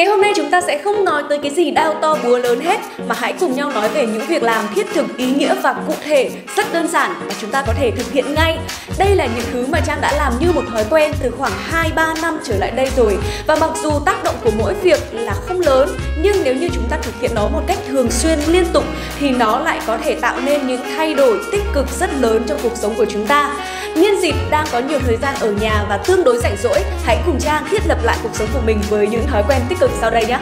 Ngày hôm nay chúng ta sẽ không nói tới cái gì đau to búa lớn hết mà hãy cùng nhau nói về những việc làm thiết thực, ý nghĩa và cụ thể, rất đơn giản mà chúng ta có thể thực hiện ngay. Đây là những thứ mà Trang đã làm như một thói quen từ khoảng 2-3 năm trở lại đây rồi và mặc dù tác động của mỗi việc là không lớn nhưng nếu như chúng ta thực hiện nó một cách thường xuyên liên tục thì nó lại có thể tạo nên những thay đổi tích cực rất lớn trong cuộc sống của chúng ta. Nhân dịp đang có nhiều thời gian ở nhà và tương đối rảnh rỗi, hãy cùng Trang thiết lập lại cuộc sống của mình với những thói quen tích cực sau đây nhé.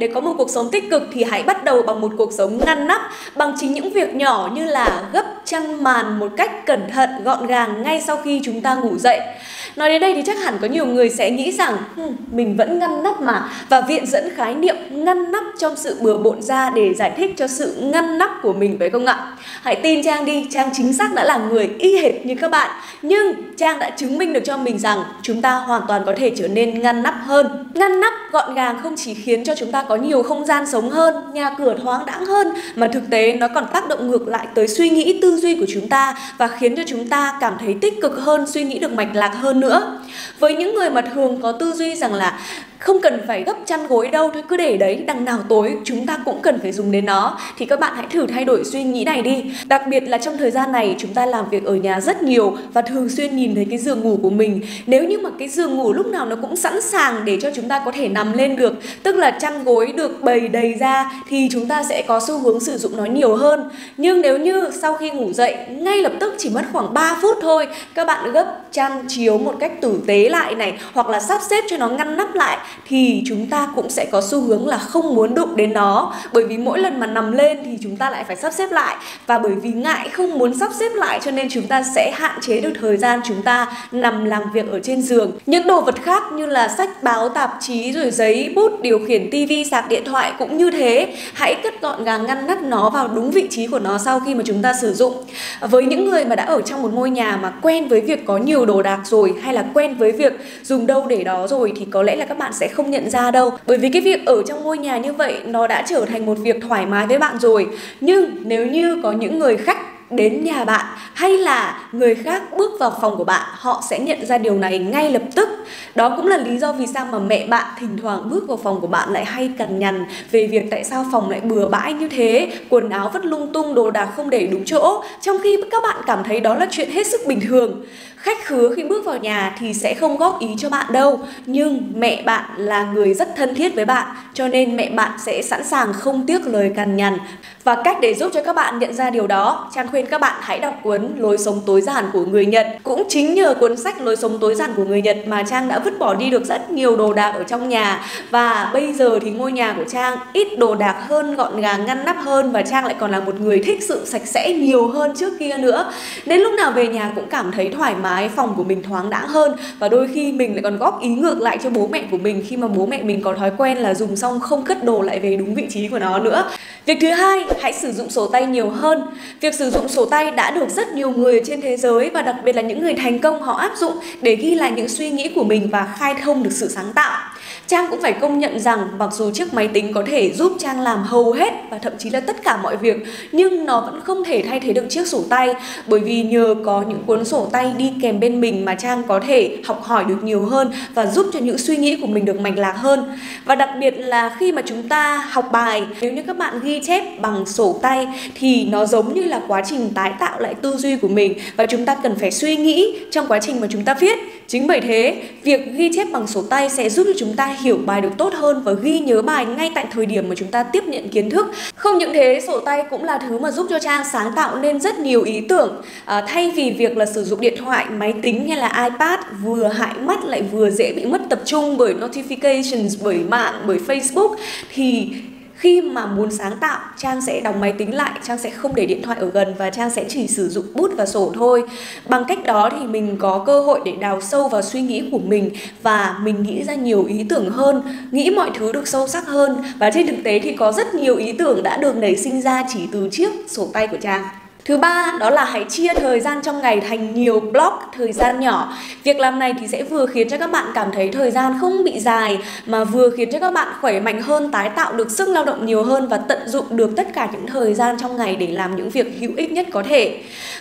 Để có một cuộc sống tích cực thì hãy bắt đầu bằng một cuộc sống ngăn nắp bằng chính những việc nhỏ như là gấp chăn màn một cách cẩn thận, gọn gàng ngay sau khi chúng ta ngủ dậy. Nói đến đây thì chắc hẳn có nhiều người sẽ nghĩ rằng mình vẫn ngăn nắp mà và viện dẫn khái niệm ngăn nắp trong sự bừa bộn ra để giải thích cho sự ngăn nắp của mình phải không ạ? Hãy tin Trang đi, Trang chính xác đã là người y hệt như các bạn nhưng Trang đã chứng minh được cho mình rằng chúng ta hoàn toàn có thể trở nên ngăn nắp hơn. Ngăn nắp gọn gàng không chỉ khiến cho chúng ta có nhiều không gian sống hơn, nhà cửa thoáng đãng hơn mà thực tế nó còn tác động ngược lại tới suy nghĩ tư duy của chúng ta và khiến cho chúng ta cảm thấy tích cực hơn, suy nghĩ được mạch lạc hơn nữa. Với những người mà thường có tư duy rằng là không cần phải gấp chăn gối đâu, thôi cứ để đấy, đằng nào tối chúng ta cũng cần phải dùng đến nó. Thì các bạn hãy thử thay đổi suy nghĩ này đi. Đặc biệt là trong thời gian này, chúng ta làm việc ở nhà rất nhiều và thường xuyên nhìn thấy cái giường ngủ của mình. Nếu như mà cái giường ngủ lúc nào nó cũng sẵn sàng để cho chúng ta có thể nằm lên được, tức là chăn gối được bày đầy ra, thì chúng ta sẽ có xu hướng sử dụng nó nhiều hơn. Nhưng nếu như sau khi ngủ dậy, ngay lập tức chỉ mất khoảng 3 phút thôi, các bạn gấp chăn chiếu một cách tử tế lại này, hoặc là sắp xếp cho nó ngăn nắp lại thì chúng ta cũng sẽ có xu hướng là không muốn đụng đến nó. Bởi vì mỗi lần mà nằm lên thì chúng ta lại phải sắp xếp lại. Và bởi vì ngại không muốn sắp xếp lại cho nên chúng ta sẽ hạn chế được thời gian chúng ta nằm làm việc ở trên giường. Những đồ vật khác như là sách, báo, tạp chí, rồi giấy, bút, điều khiển tivi sạc điện thoại cũng như thế. Hãy cất gọn gàng ngăn nắp nó vào đúng vị trí của nó sau khi mà chúng ta sử dụng. Với những người mà đã ở trong một ngôi nhà mà quen với việc có nhiều đồ đạc rồi hay là quen với việc dùng đâu để đó rồi thì có lẽ là các bạn sẽ không nhận ra đâu. Bởi vì cái việc ở trong ngôi nhà như vậy, nó đã trở thành một việc thoải mái với bạn rồi. Nhưng nếu như có những người khách đến nhà bạn hay là người khác bước vào phòng của bạn, họ sẽ nhận ra điều này ngay lập tức. Đó cũng là lý do vì sao mà mẹ bạn thỉnh thoảng bước vào phòng của bạn lại hay cằn nhằn về việc tại sao phòng lại bừa bãi như thế, quần áo vất lung tung, đồ đạc không để đúng chỗ, trong khi các bạn cảm thấy đó là chuyện hết sức bình thường. Khách khứa khi bước vào nhà thì sẽ không góp ý cho bạn đâu, nhưng mẹ bạn là người rất thân thiết với bạn, cho nên mẹ bạn sẽ sẵn sàng không tiếc lời cằn nhằn. Và cách để giúp cho các bạn nhận ra điều đó, trang khuyên các bạn hãy đọc cuốn lối sống tối giản của người nhật. Cũng chính nhờ cuốn sách lối sống tối giản của người nhật mà trang đã vứt bỏ đi được rất nhiều đồ đạc ở trong nhà. Và bây giờ thì ngôi nhà của trang ít đồ đạc hơn, gọn gàng, ngăn nắp hơn và trang lại còn là một người thích sự sạch sẽ nhiều hơn trước kia nữa. Đến lúc nào về nhà cũng cảm thấy thoải mái mái, phòng của mình thoáng đãng hơn. Và đôi khi mình lại còn góp ý ngược lại cho bố mẹ của mình khi mà bố mẹ mình có thói quen là dùng xong không cất đồ lại về đúng vị trí của nó nữa. Việc thứ hai, hãy sử dụng sổ tay nhiều hơn. Việc sử dụng sổ tay đã được rất nhiều người trên thế giới và đặc biệt là những người thành công họ áp dụng để ghi lại những suy nghĩ của mình và khai thông được sự sáng tạo. Trang cũng phải công nhận rằng mặc dù chiếc máy tính có thể giúp Trang làm hầu hết và thậm chí là tất cả mọi việc, nhưng nó vẫn không thể thay thế được chiếc sổ tay. Bởi vì nhờ có những cuốn sổ tay đi kèm bên mình mà Trang có thể học hỏi được nhiều hơn và giúp cho những suy nghĩ của mình được mạch lạc hơn. Và đặc biệt là khi mà chúng ta học bài, nếu như các bạn ghi chép bằng sổ tay thì nó giống như là quá trình tái tạo lại tư duy của mình và chúng ta cần phải suy nghĩ trong quá trình mà chúng ta viết. Chính bởi thế, việc ghi chép bằng sổ tay sẽ giúp cho chúng ta hiểu bài được tốt hơn và ghi nhớ bài ngay tại thời điểm mà chúng ta tiếp nhận kiến thức. Không những thế sổ tay cũng là thứ mà giúp cho trang sáng tạo nên rất nhiều ý tưởng. À, thay vì việc là sử dụng điện thoại máy tính hay là ipad vừa hại mắt lại vừa dễ bị mất tập trung bởi notifications bởi mạng bởi facebook thì khi mà muốn sáng tạo, trang sẽ đóng máy tính lại, trang sẽ không để điện thoại ở gần và trang sẽ chỉ sử dụng bút và sổ thôi. Bằng cách đó thì mình có cơ hội để đào sâu vào suy nghĩ của mình và mình nghĩ ra nhiều ý tưởng hơn, nghĩ mọi thứ được sâu sắc hơn. Và trên thực tế thì có rất nhiều ý tưởng đã được nảy sinh ra chỉ từ chiếc sổ tay của trang. Thứ ba đó là hãy chia thời gian trong ngày thành nhiều block thời gian nhỏ. Việc làm này thì sẽ vừa khiến cho các bạn cảm thấy thời gian không bị dài mà vừa khiến cho các bạn khỏe mạnh hơn, tái tạo được sức lao động nhiều hơn và tận dụng được tất cả những thời gian trong ngày để làm những việc hữu ích nhất có thể.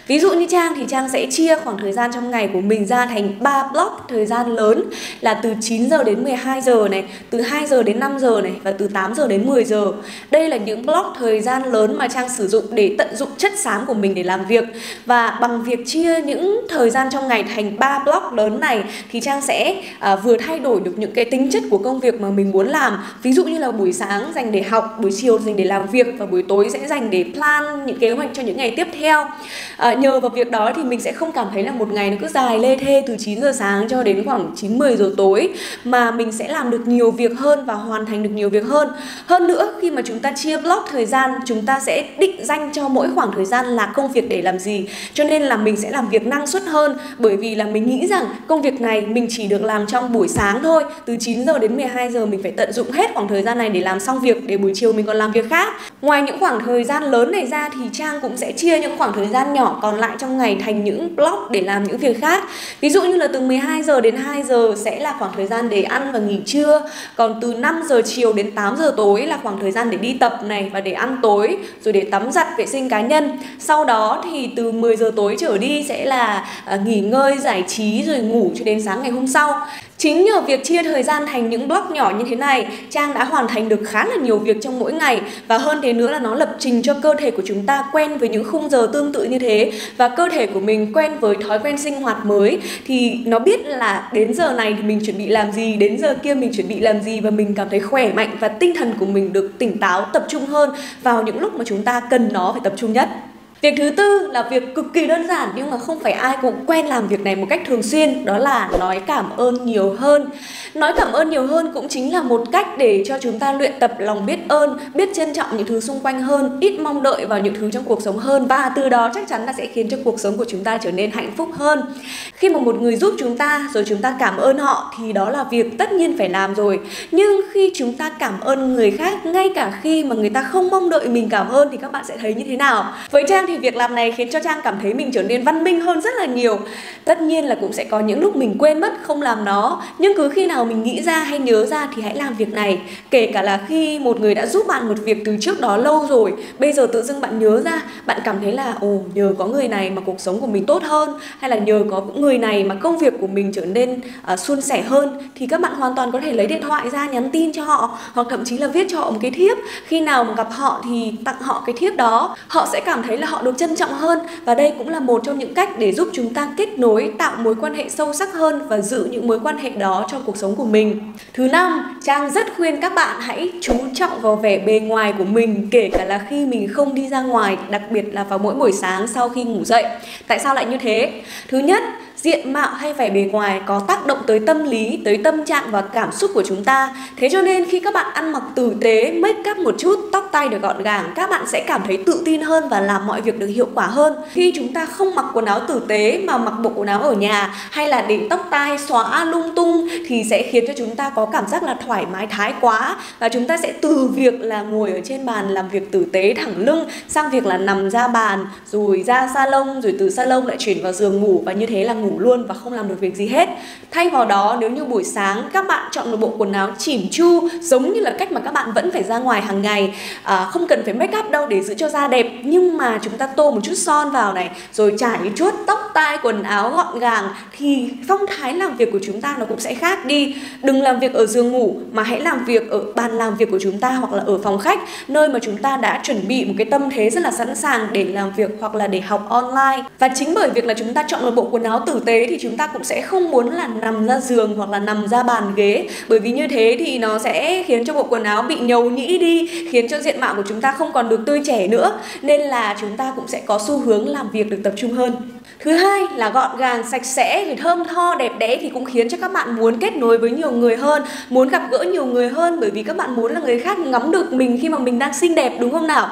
Ví dụ như Trang thì Trang sẽ chia khoảng thời gian trong ngày của mình ra thành 3 block thời gian lớn là từ 9 giờ đến 12 giờ này, từ 2 giờ đến 5 giờ này và từ 8 giờ đến 10 giờ. Đây là những block thời gian lớn mà Trang sử dụng để tận dụng chất xám của mình để làm việc và bằng việc chia những thời gian trong ngày thành 3 block lớn này thì Trang sẽ à, vừa thay đổi được những cái tính chất của công việc mà mình muốn làm. Ví dụ như là buổi sáng dành để học, buổi chiều dành để làm việc và buổi tối sẽ dành để plan những kế hoạch cho những ngày tiếp theo. À, nhờ vào việc đó thì mình sẽ không cảm thấy là một ngày nó cứ dài lê thê từ 9 giờ sáng cho đến khoảng 9 10 giờ tối mà mình sẽ làm được nhiều việc hơn và hoàn thành được nhiều việc hơn. Hơn nữa khi mà chúng ta chia block thời gian, chúng ta sẽ định danh cho mỗi khoảng thời gian là công việc để làm gì. Cho nên là mình sẽ làm việc năng suất hơn bởi vì là mình nghĩ rằng công việc này mình chỉ được làm trong buổi sáng thôi, từ 9 giờ đến 12 giờ mình phải tận dụng hết khoảng thời gian này để làm xong việc để buổi chiều mình còn làm việc khác. Ngoài những khoảng thời gian lớn này ra thì Trang cũng sẽ chia những khoảng thời gian nhỏ còn lại trong ngày thành những block để làm những việc khác. Ví dụ như là từ 12 giờ đến 2 giờ sẽ là khoảng thời gian để ăn và nghỉ trưa, còn từ 5 giờ chiều đến 8 giờ tối là khoảng thời gian để đi tập này và để ăn tối, rồi để tắm giặt vệ sinh cá nhân. Sau đó thì từ 10 giờ tối trở đi sẽ là à, nghỉ ngơi, giải trí rồi ngủ cho đến sáng ngày hôm sau. Chính nhờ việc chia thời gian thành những block nhỏ như thế này, Trang đã hoàn thành được khá là nhiều việc trong mỗi ngày và hơn thế nữa là nó lập trình cho cơ thể của chúng ta quen với những khung giờ tương tự như thế và cơ thể của mình quen với thói quen sinh hoạt mới thì nó biết là đến giờ này thì mình chuẩn bị làm gì, đến giờ kia mình chuẩn bị làm gì và mình cảm thấy khỏe mạnh và tinh thần của mình được tỉnh táo, tập trung hơn vào những lúc mà chúng ta cần nó phải tập trung nhất. Việc thứ tư là việc cực kỳ đơn giản nhưng mà không phải ai cũng quen làm việc này một cách thường xuyên, đó là nói cảm ơn nhiều hơn. Nói cảm ơn nhiều hơn cũng chính là một cách để cho chúng ta luyện tập lòng biết ơn, biết trân trọng những thứ xung quanh hơn, ít mong đợi vào những thứ trong cuộc sống hơn và từ đó chắc chắn là sẽ khiến cho cuộc sống của chúng ta trở nên hạnh phúc hơn. Khi mà một người giúp chúng ta rồi chúng ta cảm ơn họ thì đó là việc tất nhiên phải làm rồi. Nhưng khi chúng ta cảm ơn người khác ngay cả khi mà người ta không mong đợi mình cảm ơn thì các bạn sẽ thấy như thế nào? Với Trang thì việc làm này khiến cho Trang cảm thấy mình trở nên văn minh hơn rất là nhiều. Tất nhiên là cũng sẽ có những lúc mình quên mất không làm nó, nhưng cứ khi nào mình nghĩ ra hay nhớ ra thì hãy làm việc này. Kể cả là khi một người đã giúp bạn một việc từ trước đó lâu rồi, bây giờ tự dưng bạn nhớ ra, bạn cảm thấy là ồ nhờ có người này mà cuộc sống của mình tốt hơn hay là nhờ có người này mà công việc của mình trở nên uh, suôn sẻ hơn thì các bạn hoàn toàn có thể lấy điện thoại ra nhắn tin cho họ hoặc thậm chí là viết cho họ một cái thiếp. Khi nào mà gặp họ thì tặng họ cái thiếp đó, họ sẽ cảm thấy là họ được trân trọng hơn và đây cũng là một trong những cách để giúp chúng ta kết nối, tạo mối quan hệ sâu sắc hơn và giữ những mối quan hệ đó trong cuộc sống của mình. Thứ năm, trang rất khuyên các bạn hãy chú trọng vào vẻ bề ngoài của mình, kể cả là khi mình không đi ra ngoài, đặc biệt là vào mỗi buổi sáng sau khi ngủ dậy. Tại sao lại như thế? Thứ nhất diện mạo hay vẻ bề ngoài có tác động tới tâm lý, tới tâm trạng và cảm xúc của chúng ta. Thế cho nên khi các bạn ăn mặc tử tế, make up một chút, tóc tay được gọn gàng, các bạn sẽ cảm thấy tự tin hơn và làm mọi việc được hiệu quả hơn. Khi chúng ta không mặc quần áo tử tế mà mặc bộ quần áo ở nhà hay là để tóc tai xóa lung tung thì sẽ khiến cho chúng ta có cảm giác là thoải mái thái quá và chúng ta sẽ từ việc là ngồi ở trên bàn làm việc tử tế thẳng lưng sang việc là nằm ra bàn rồi ra salon rồi từ salon lại chuyển vào giường ngủ và như thế là ngủ ngủ luôn và không làm được việc gì hết. Thay vào đó nếu như buổi sáng các bạn chọn một bộ quần áo chỉm chu giống như là cách mà các bạn vẫn phải ra ngoài hàng ngày à, không cần phải make up đâu để giữ cho da đẹp nhưng mà chúng ta tô một chút son vào này rồi trải một chút tóc tai quần áo gọn gàng thì phong thái làm việc của chúng ta nó cũng sẽ khác đi. Đừng làm việc ở giường ngủ mà hãy làm việc ở bàn làm việc của chúng ta hoặc là ở phòng khách nơi mà chúng ta đã chuẩn bị một cái tâm thế rất là sẵn sàng để làm việc hoặc là để học online. Và chính bởi việc là chúng ta chọn một bộ quần áo tử tế thì chúng ta cũng sẽ không muốn là nằm ra giường hoặc là nằm ra bàn ghế. Bởi vì như thế thì nó sẽ khiến cho bộ quần áo bị nhầu nhĩ đi, khiến cho diện mạo của chúng ta không còn được tươi trẻ nữa. Nên là chúng ta cũng sẽ có xu hướng làm việc được tập trung hơn. Thứ hai là gọn gàng, sạch sẽ thì thơm tho, đẹp đẽ thì cũng khiến cho các bạn muốn kết nối với nhiều người hơn, muốn gặp gỡ nhiều người hơn. Bởi vì các bạn muốn là người khác ngắm được mình khi mà mình đang xinh đẹp, đúng không nào?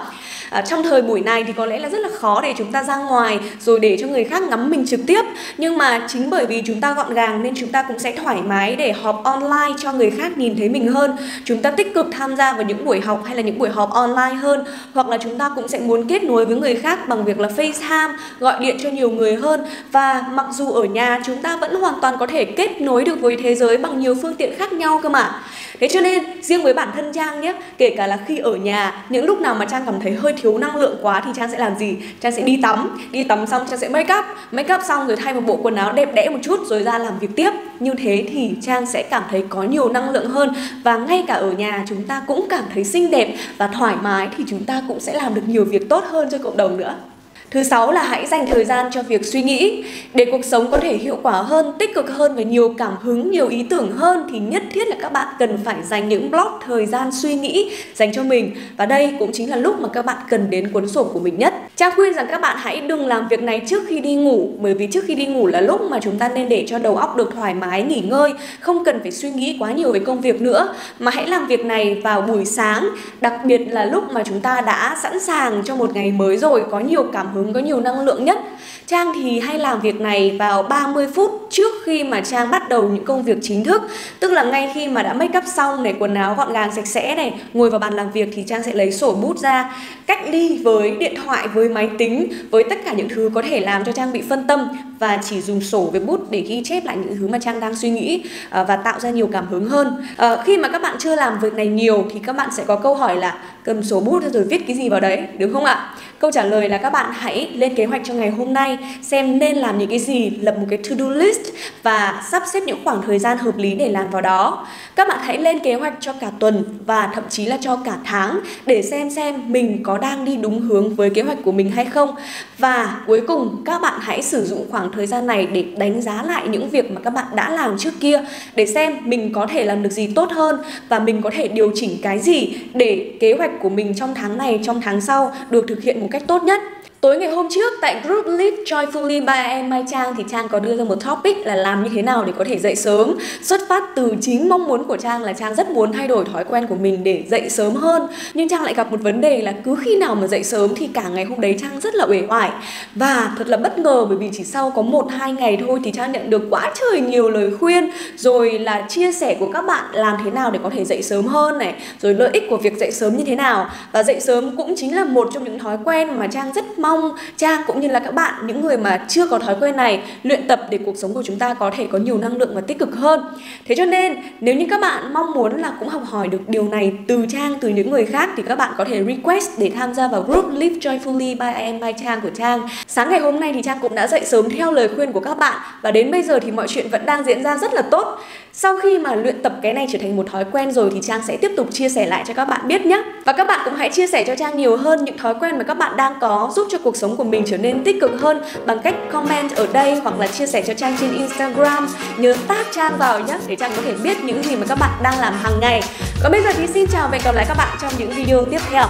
À, trong thời buổi này thì có lẽ là rất là khó để chúng ta ra ngoài rồi để cho người khác ngắm mình trực tiếp. Nhưng mà chính bởi vì chúng ta gọn gàng nên chúng ta cũng sẽ thoải mái để họp online cho người khác nhìn thấy mình hơn. Chúng ta tích cực tham gia vào những buổi học hay là những buổi họp online hơn. Hoặc là chúng ta cũng sẽ muốn kết nối với người khác bằng việc là FaceTime gọi điện cho nhiều người hơn. Và mặc dù ở nhà chúng ta vẫn hoàn toàn có thể kết nối được với thế giới bằng nhiều phương tiện khác nhau cơ mà. Thế cho nên riêng với bản thân Trang nhé Kể cả là khi ở nhà Những lúc nào mà Trang cảm thấy hơi thiếu năng lượng quá Thì Trang sẽ làm gì? Trang sẽ đi tắm. Đi tắm xong Trang sẽ make up. Make up xong rồi thay một bộ quần áo đẹp đẽ một chút Rồi ra làm việc tiếp. Như thế thì Trang sẽ cảm thấy có nhiều năng lượng hơn. Và ngay cả ở nhà chúng ta cũng cảm thấy xinh đẹp Và thoải mái Thì chúng ta cũng sẽ làm được nhiều việc tốt hơn cho cộng đồng nữa. Thứ sáu là hãy dành thời gian cho việc suy nghĩ. Để cuộc sống có thể hiệu quả hơn, tích cực hơn và nhiều cảm hứng, nhiều ý tưởng hơn thì nhất thiết là các bạn cần phải dành những block thời gian suy nghĩ dành cho mình. Và đây cũng chính là lúc mà các bạn cần đến cuốn sổ của mình nhất. Trang khuyên rằng các bạn hãy đừng làm việc này trước khi đi ngủ bởi vì trước khi đi ngủ là lúc mà chúng ta nên để cho đầu óc được thoải mái nghỉ ngơi, không cần phải suy nghĩ quá nhiều về công việc nữa mà hãy làm việc này vào buổi sáng, đặc biệt là lúc mà chúng ta đã sẵn sàng cho một ngày mới rồi, có nhiều cảm hứng, có nhiều năng lượng nhất. Trang thì hay làm việc này vào 30 phút trước khi mà Trang bắt đầu những công việc chính thức Tức là ngay khi mà đã make up xong này, quần áo gọn gàng sạch sẽ này Ngồi vào bàn làm việc thì Trang sẽ lấy sổ bút ra Cách ly với điện thoại, với máy tính, với tất cả những thứ có thể làm cho Trang bị phân tâm Và chỉ dùng sổ với bút để ghi chép lại những thứ mà Trang đang suy nghĩ ờ, Và tạo ra nhiều cảm hứng hơn à, Khi mà các bạn chưa làm việc này nhiều thì các bạn sẽ có câu hỏi là Cầm sổ bút rồi viết cái gì vào đấy, đúng không ạ? Câu trả lời là các bạn hãy lên kế hoạch cho ngày hôm nay xem nên làm những cái gì, lập một cái to-do list và sắp xếp những khoảng thời gian hợp lý để làm vào đó. Các bạn hãy lên kế hoạch cho cả tuần và thậm chí là cho cả tháng để xem xem mình có đang đi đúng hướng với kế hoạch của mình hay không. Và cuối cùng các bạn hãy sử dụng khoảng thời gian này để đánh giá lại những việc mà các bạn đã làm trước kia để xem mình có thể làm được gì tốt hơn và mình có thể điều chỉnh cái gì để kế hoạch của mình trong tháng này, trong tháng sau được thực hiện một cách tốt nhất. Tối ngày hôm trước, tại group Live Joyfully by em Mai Trang thì Trang có đưa ra một topic là làm như thế nào để có thể dậy sớm. Xuất phát từ chính mong muốn của Trang là Trang rất muốn thay đổi thói quen của mình để dậy sớm hơn. Nhưng Trang lại gặp một vấn đề là cứ khi nào mà dậy sớm thì cả ngày hôm đấy Trang rất là uể oải. Và thật là bất ngờ bởi vì chỉ sau có một, hai ngày thôi thì Trang nhận được quá trời nhiều lời khuyên, Rồi là chia sẻ của các bạn làm thế nào để có thể dậy sớm hơn này, Rồi lợi ích của việc dậy sớm như thế nào. Và dậy sớm cũng chính là một trong những thói quen mà Trang rất mong mong, cha, cũng như là các bạn, những người mà chưa có thói quen này, luyện tập để cuộc sống của chúng ta có thể có nhiều năng lượng và tích cực hơn. Thế cho nên, nếu như các bạn mong muốn là cũng học hỏi được điều này từ Trang, từ những người khác, thì các bạn có thể request để tham gia vào group Live Joyfully by I am by Trang của Trang. Sáng ngày hôm nay thì Trang cũng đã dậy sớm theo lời khuyên của các bạn và đến bây giờ thì mọi chuyện vẫn đang diễn ra rất là tốt. Sau khi mà luyện tập cái này trở thành một thói quen rồi thì Trang sẽ tiếp tục chia sẻ lại cho các bạn biết nhé. Và các bạn cũng hãy chia sẻ cho Trang nhiều hơn những thói quen mà các bạn đang có, giúp cho cho cuộc sống của mình trở nên tích cực hơn bằng cách comment ở đây hoặc là chia sẻ cho Trang trên Instagram. Nhớ tag Trang vào nhé để Trang có thể biết những gì mà các bạn đang làm hàng ngày. Còn bây giờ thì xin chào và hẹn gặp lại các bạn trong những video tiếp theo.